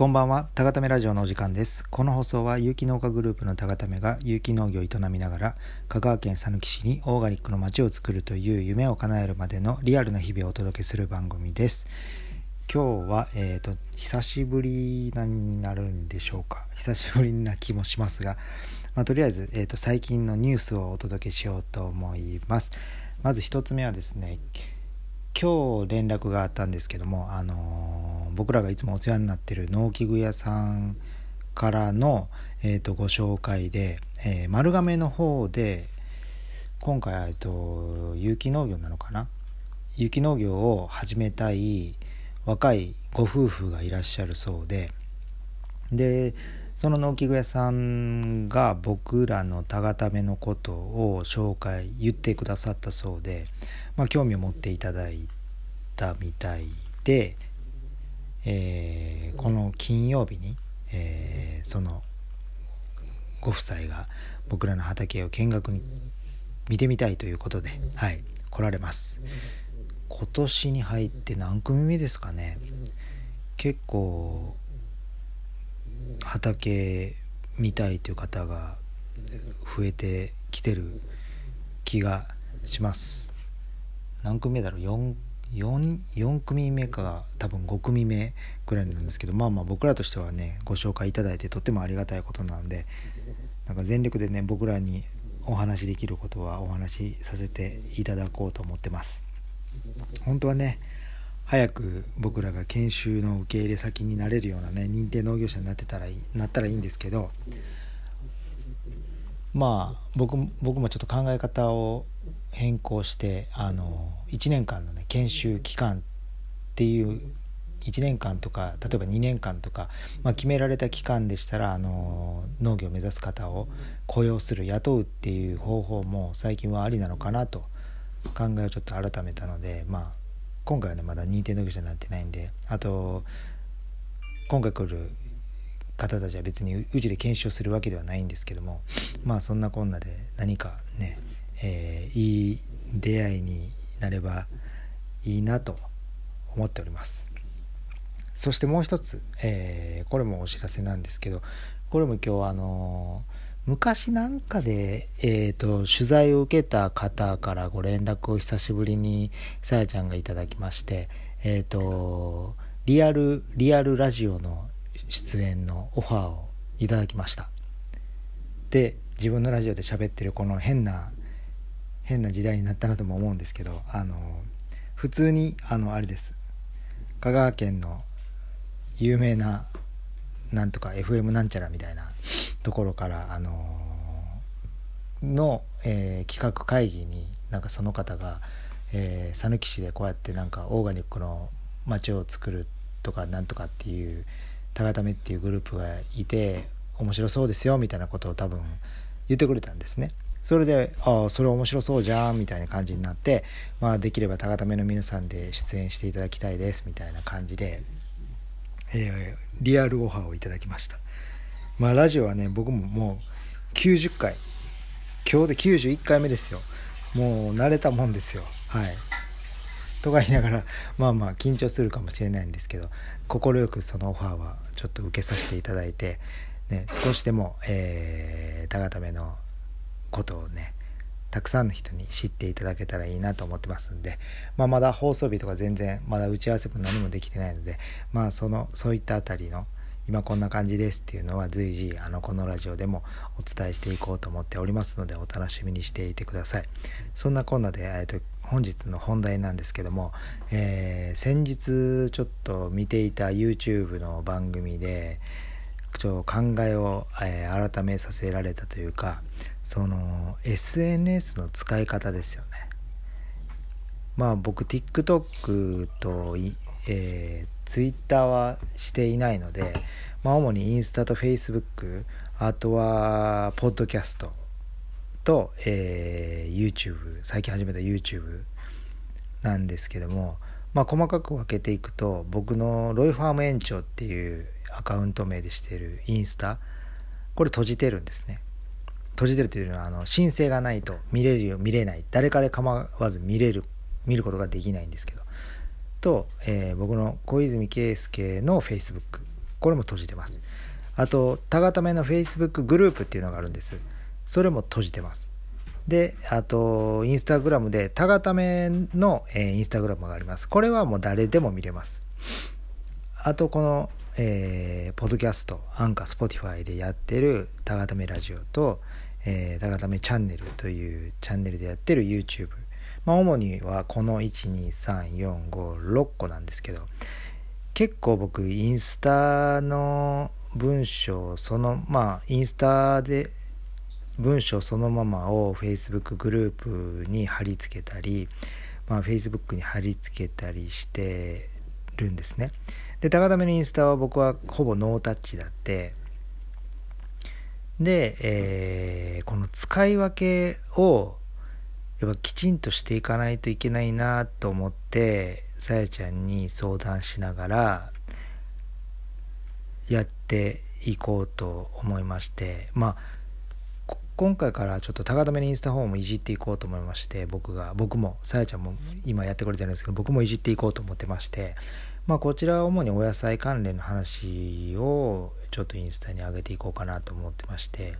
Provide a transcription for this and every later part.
こんばんは、たがためラジオのお時間です。この放送は有機農家グループのたがためが有機農業を営みながら、香川県佐岐市にオーガニックの街を作るという夢を叶えるまでのリアルな日々をお届けする番組です。今日は、えっ、ー、と、久しぶりになるんでしょうか。久しぶりな気もしますが、まあ、とりあえず、えっ、ー、と、最近のニュースをお届けしようと思います。まず一つ目はですね、今日連絡があったんですけども、あのー、僕らがいつもお世話になってる農機具屋さんからの、えーと、ご紹介で、えー、丸亀の方で今回、えーと、有機農業なのかな？有機農業を始めたい若いご夫婦がいらっしゃるそうででその農機具屋さんが僕らの田固めのことを紹介言ってくださったそうで、まあ、興味を持っていただいたみたいで、えー、この金曜日に、えー、そのご夫妻が僕らの畑を見学に見てみたいということで、はい、来られます。今年に入って何組目ですかね。結構畑見たいという方が増えてきてる気がします。何組目だろう？4, 4, 4組目か多分5組目ぐらいなんですけどまあまあ僕らとしてはねご紹介いただいてとってもありがたいことなんでなんか全力でね僕らにお話しできることはお話しさせていただこうと思ってます。本当はね早く僕らが研修の受け入れ先になれるようなね認定農業者になってたらいいなったらいいんですけどまあ僕僕もちょっと考え方を変更してあの1年間のね研修期間っていう1年間とか例えば2年間とか、まあ、決められた期間でしたらあの農業を目指す方を雇用する雇うっていう方法も最近はありなのかなと考えをちょっと改めたのでまあ今回はねまだ認定農業者になってないんであと今回来る方たちは別にうちで検証するわけではないんですけどもまあそんなこんなで何かね、えー、いい出会いになればいいなと思っております。そしてもう一つ、えー、これもお知らせなんですけどこれも今日あのー昔なんかで、えーと、取材を受けた方からご連絡を久しぶりにさやちゃんがいただきまして、えーと、リアルリアルラジオの出演のオファーをいただきました。で自分のラジオで喋ってるこの変な変な時代になったなとも思うんですけどあの普通にあのあれです香川県の有名ななんとか FM なんちゃらみたいなところからあのの、えー、企画会議になんかその方がえ讃岐市でこうやってなんかオーガニックの街を作るとかなんとかっていうタガタメっていうグループがいて面白そうですよみたいなことを多分言ってくれたんですね。それで、ああ、それ面白そうじゃんみたいな感じになって、まあできればタガタメの皆さんで出演していただきたいですみたいな感じで、えー、リアルオファーをいただきました。まあラジオはね僕ももう90回今日で91回目ですよ。もう慣れたもんですよ。はい。とか言いながらまあまあ緊張するかもしれないんですけど快くそのオファーはちょっと受けさせていただいて、ね、少しでも、えー、高ためのことをねたくさんの人に知っていただけたらいいなと思ってますんで、まあ、まだ放送日とか全然まだ打ち合わせも何もできてないのでまあそのそういったあたりの今こんな感じですっていうのは随時あのこのラジオでもお伝えしていこうと思っておりますのでお楽しみにしていてください。そんなこんなで、えー、と本日の本題なんですけども、えー、先日ちょっと見ていた YouTube の番組でちょっと考えを、えー、改めさせられたというかその SNS の使い方ですよね。まあ僕 TikTok と、えー、Twitter はしていないので、まあ、主にインスタと Facebook あとはポッドキャストと、えー、YouTube 最近始めた YouTube なんですけども、まあ、細かく分けていくと僕のロイファーム園長っていうアカウント名でしてるインスタこれ閉じてるんですね。閉じてるというのはあの申請がないと見れるよ見れない。誰から構わず見れる見ることができないんですけど。と、えー、僕の小泉圭介の Facebook これも閉じてます。あとタガタメの Facebook グループっていうのがあるんです。それも閉じてます。であとインスタグラムでタガタメの、えー、インスタグラムがあります。これはもう誰でも見れます。あとこの、えー、ポッドキャストアンカースポティファイでやってるタガタメラジオと、えー、タガタメチャンネルというチャンネルでやってる YouTube まあ主にはこの12345個なんですけど結構僕インスタの文章そのまあインスタで文章そのままを Facebook グループに貼り付けたり、まあ、Facebook に貼り付けたりしてるんですね。で高田目のインスタは僕はほぼノータッチだって。で、えー、この使い分けをやっぱきちんとしていかないといけないなと思ってさやちゃんに相談しながらやっていこうと思いまして。まあ今回からちょっと高田目のインスタフォームいじっていこうと思いまして僕が。僕もさやちゃんも今やってくれてるんですけど僕もいじっていこうと思ってまして。まあこちらは主にお野菜関連の話をちょっとインスタに上げていこうかなと思ってまして。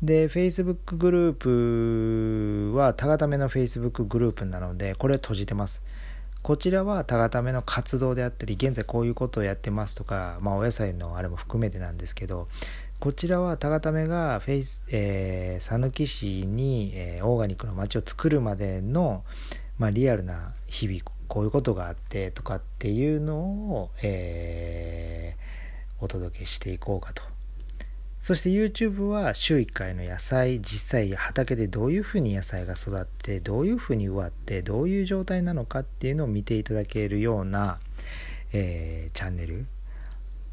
で Facebook グループは高田目の Facebook グループなのでこれ閉じてます。こちらはたがための活動であったり現在こういうことをやってますとか、まあ、お野菜のあれも含めてなんですけどこちらはたがためがフェイス、えー、讃岐市に、えー、オーガニックの街を作るまでの、まあ、リアルな日々こういうことがあってとかっていうのを、えー、お届けしていこうかと。そして YouTube は週1回の野菜実際畑でどういうふうに野菜が育ってどういうふうに植わってどういう状態なのかっていうのを見ていただけるような、えー、チャンネル。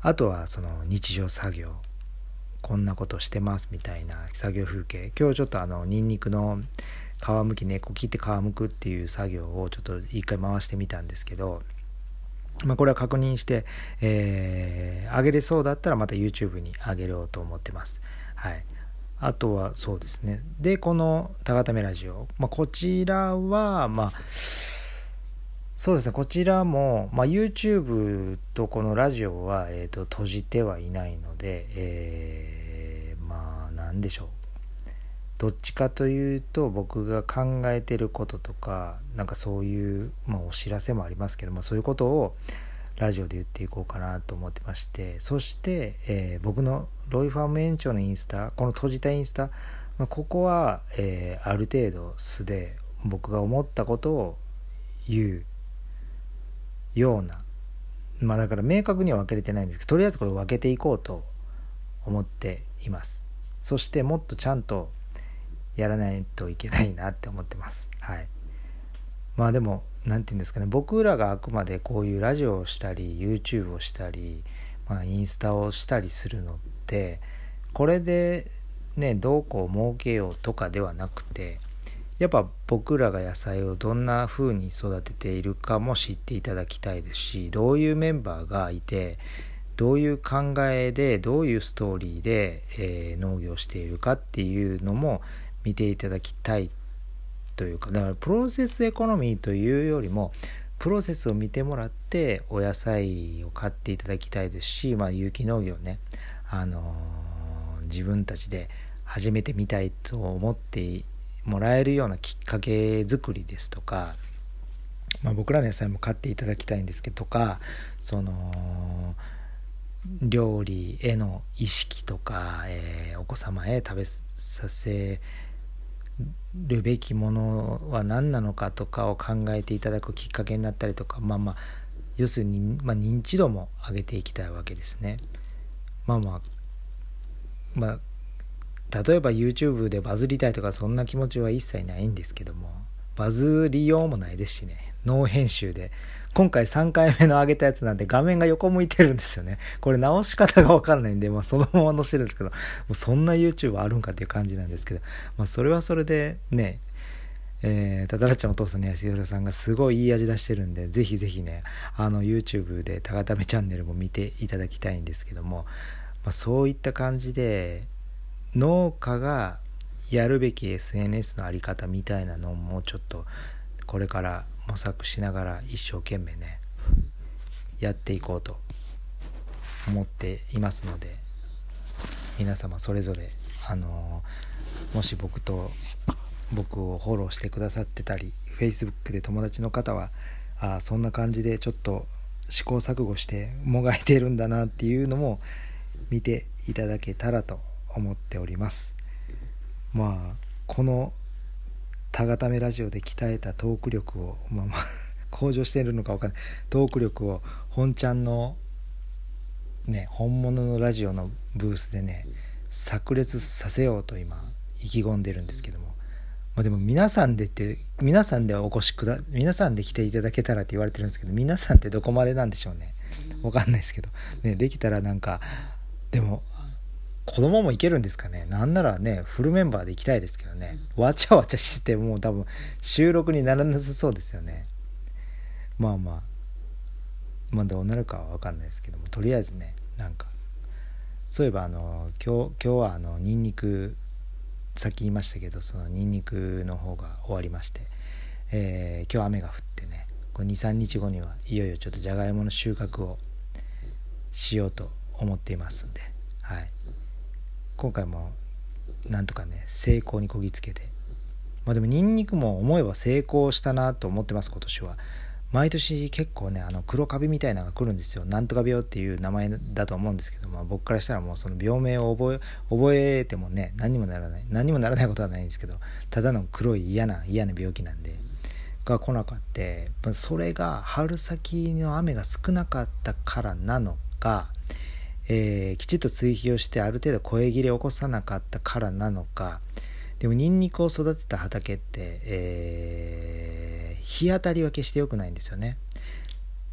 あとはその日常作業。こんなことしてますみたいな作業風景。今日ちょっとあのニンニクの皮むき猫切って皮むくっていう作業をちょっと一回回してみたんですけどまあ、これは確認して、えー、上げれそうだったらまた YouTube に上げようと思ってます。はい。あとはそうですね。で、この「たがためラジオ」まあ、こちらは、まあ、そうですね、こちらも、まあ、YouTube とこのラジオは、えーと、閉じてはいないので、えー、まあ、なんでしょう。どっちかというと僕が考えてることとかなんかそういう、まあ、お知らせもありますけどもそういうことをラジオで言っていこうかなと思ってましてそして、えー、僕のロイファーム園長のインスタこの閉じたインスタ、まあ、ここは、えー、ある程度素で僕が思ったことを言うようなまあだから明確には分けれてないんですけどとりあえずこれを分けていこうと思っています。そしてもっとちゃんとやらないといけないなって思ってます。はい。まあでも、何て言うんですかね、僕らがあくまでこういうラジオをしたり、YouTube をしたり、まあ、インスタをしたりするのって、これでね、どうこう儲けようとかではなくて、やっぱ僕らが野菜をどんな風に育てているかも知っていただきたいですし、どういうメンバーがいて、どういう考えでどういうストーリーで、えー、農業しているかっていうのも見ていただきたいというかだからプロセスエコノミーというよりもプロセスを見てもらってお野菜を買っていただきたいですし、まあ、有機農業ね、あのー、自分たちで始めてみたいと思ってもらえるようなきっかけ作りですとか、まあ、僕らの野菜も買っていただきたいんですけどとかその料理への意識とか、えー、お子様へ食べさせるべきものは何なのかとかを考えていただくきっかけになったりとかまあまあ要するに、まあ、認知度も上げていきたいわけですね。まあまあまあ例えば YouTube でバズりたいとかそんな気持ちは一切ないんですけどもバズりようもないですしねノー編集で今回3回目の上げたやつなんで画面が横向いてるんですよね。これ直し方がわからないんで、まあそのまま載せるんですけど、もうそんな YouTube あるんかっていう感じなんですけど、まあそれはそれでね、えー、ただらちゃんお父さんの安弘さんがすごいいい味出してるんで、ぜひぜひね、あの YouTube でたがためチャンネルも見ていただきたいんですけども、まあ、そういった感じで、農家がやるべき SNS のあり方みたいなのもちょっとこれから模索しながら一生懸命ねやっていこうと思っていますので皆様それぞれあのもし僕と僕をフォローしてくださってたり Facebook で友達の方はあそんな感じでちょっと試行錯誤してもがいてるんだなっていうのも見ていただけたらと思っております。まあこのタガタメラジオで鍛えたトーク力をまあまあ 向上しているのか分かんない。トーク力を本ちゃんのね本物のラジオのブースでね炸裂させようと今意気込んでるんですけども、まあ、でも皆さんでって皆さんでお越しくだ皆さんで来ていただけたらって言われてるんですけど皆さんってどこまでなんでしょうね。分かんないですけど、ね、できたらなんかでも子供も行けるんですかね？なんならねフルメンバーで行きたいですけどね。わちゃわちゃしててもう多分収録にならなさそうですよね。まあまあ。まあどうなるかは分かんないですけども。とりあえずねなんか。そういえばあの今日今日はあのニンニクさっき言いましたけどそのニンニクの方が終わりまして、えー、今日雨が降ってね23日後にはいよいよちょっとじゃがいもの収穫をしようと思っていますんで、はい、今回もなんとかね成功にこぎつけて。まあでもニンニクも思えば成功したなと思ってます今年は。毎年結構ねあの黒カビみたいなのが来るんですよ。なんとか病っていう名前だと思うんですけど、まあ、僕からしたらもうその病名を覚え覚えてもね何にもならない。何にもならないことはないんですけどただの黒い嫌な嫌な病気なんで。が来なかってそれが春先の雨が少なかったからなのか、えー、きちっと追肥をしてある程度声切れを起こさなかったからなのかでもニンニクを育てた畑って、えー日当たりは決して良くないんですよね。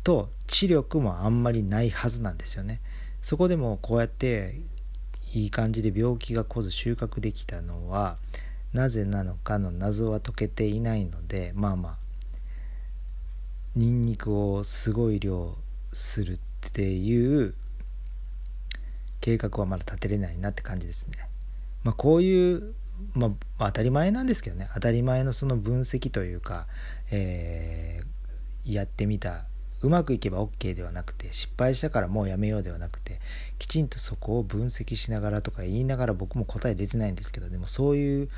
と知力もあんまりないはずなんですよね。そこでもこうやっていい感じで病気が来ず収穫できたのはなぜなのかの謎は解けていないのでまあまあニンニクをすごい量するっていう計画はまだ立てれないなって感じですね。まあ、こういうまあ、当たり前なんですけどね当たり前のその分析というか、えー、やってみたうまくいけば OK ではなくて失敗したからもうやめようではなくてきちんとそこを分析しながらとか言いながら僕も答え出てないんですけどでもそういう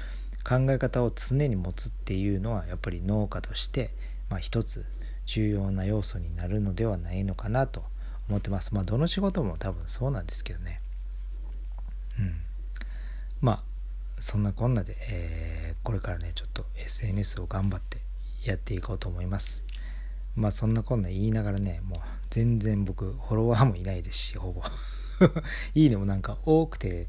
考え方を常に持つっていうのはやっぱり農家として、まあ、一つ重要な要素になるのではないのかなと思ってます。まあどの仕事も多分そうなんですけどね。うん。まあそんなこんなで、えー、これからねちょっと SNS を頑張ってやっていこうと思いますまあそんなこんな言いながらねもう全然僕フォロワーもいないですしほぼ いいねもなんか多くて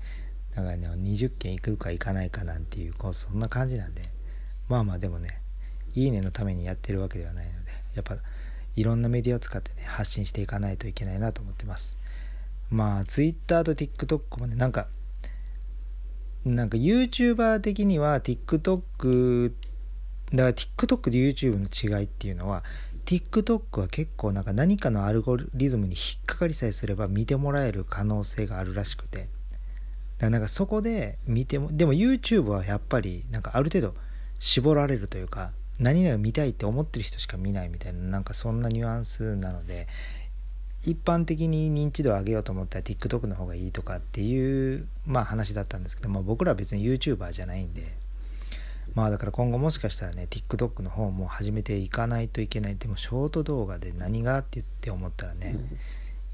なんかね20件いくかいかないかなんていうこうそんな感じなんでまあまあでもねいいねのためにやってるわけではないのでやっぱいろんなメディアを使ってね発信していかないといけないなと思ってます。まあ Twitter と TikTok もねなんかなんか YouTuber 的には TikTok だから TikTok と YouTube の違いっていうのは TikTok は結構なんか何かのアルゴリズムに引っかかりさえすれば見てもらえる可能性があるらしくて。だからなんかそこで見てもでも YouTube はやっぱりなんかある程度絞られるというか何々を見たいって思ってる人しか見ないみたいななんかそんなニュアンスなので一般的に認知度を上げようと思ったら TikTok の方がいいとかっていう、まあ、話だったんですけど、まあ、僕らは別に YouTuber じゃないんでまあだから今後もしかしたらね TikTok の方も始めていかないといけない。でもショート動画で何がって言って思ったらね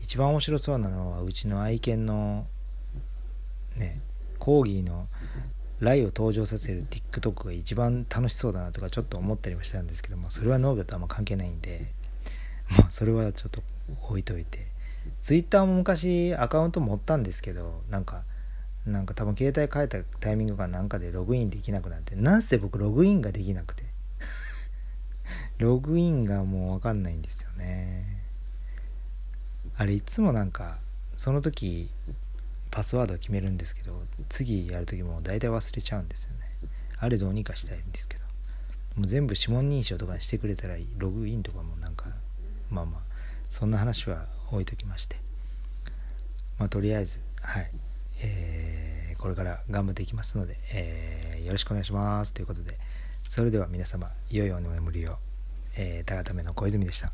一番面白そうなのはうちの愛犬のねコーギーのライを登場させる TikTok が一番楽しそうだなとかちょっと思ったりもしたんですけどもそれは農業とあんま関係ないんでまあそれはちょっと置いといて。ツイッターも昔アカウント持ったんですけどなんかなんか多分携帯変えたタイミングかなんかでログインできなくなってなんせ僕ログインができなくて。ログインがもう分かんないんですよね。あれいつもなんかその時パスワードを決めるんですけど次やる時も大体忘れちゃうんですよね。あれどうにかしたいんですけど。もう全部指紋認証とかしてくれたらログインとかもなんかまあまあそんな話は置いときまして。まあとりあえずはい。えー、これから頑張っていきますので、えー、よろしくお願いします。ということでそれでは皆様良いお眠りを、えー、たがための小泉でした。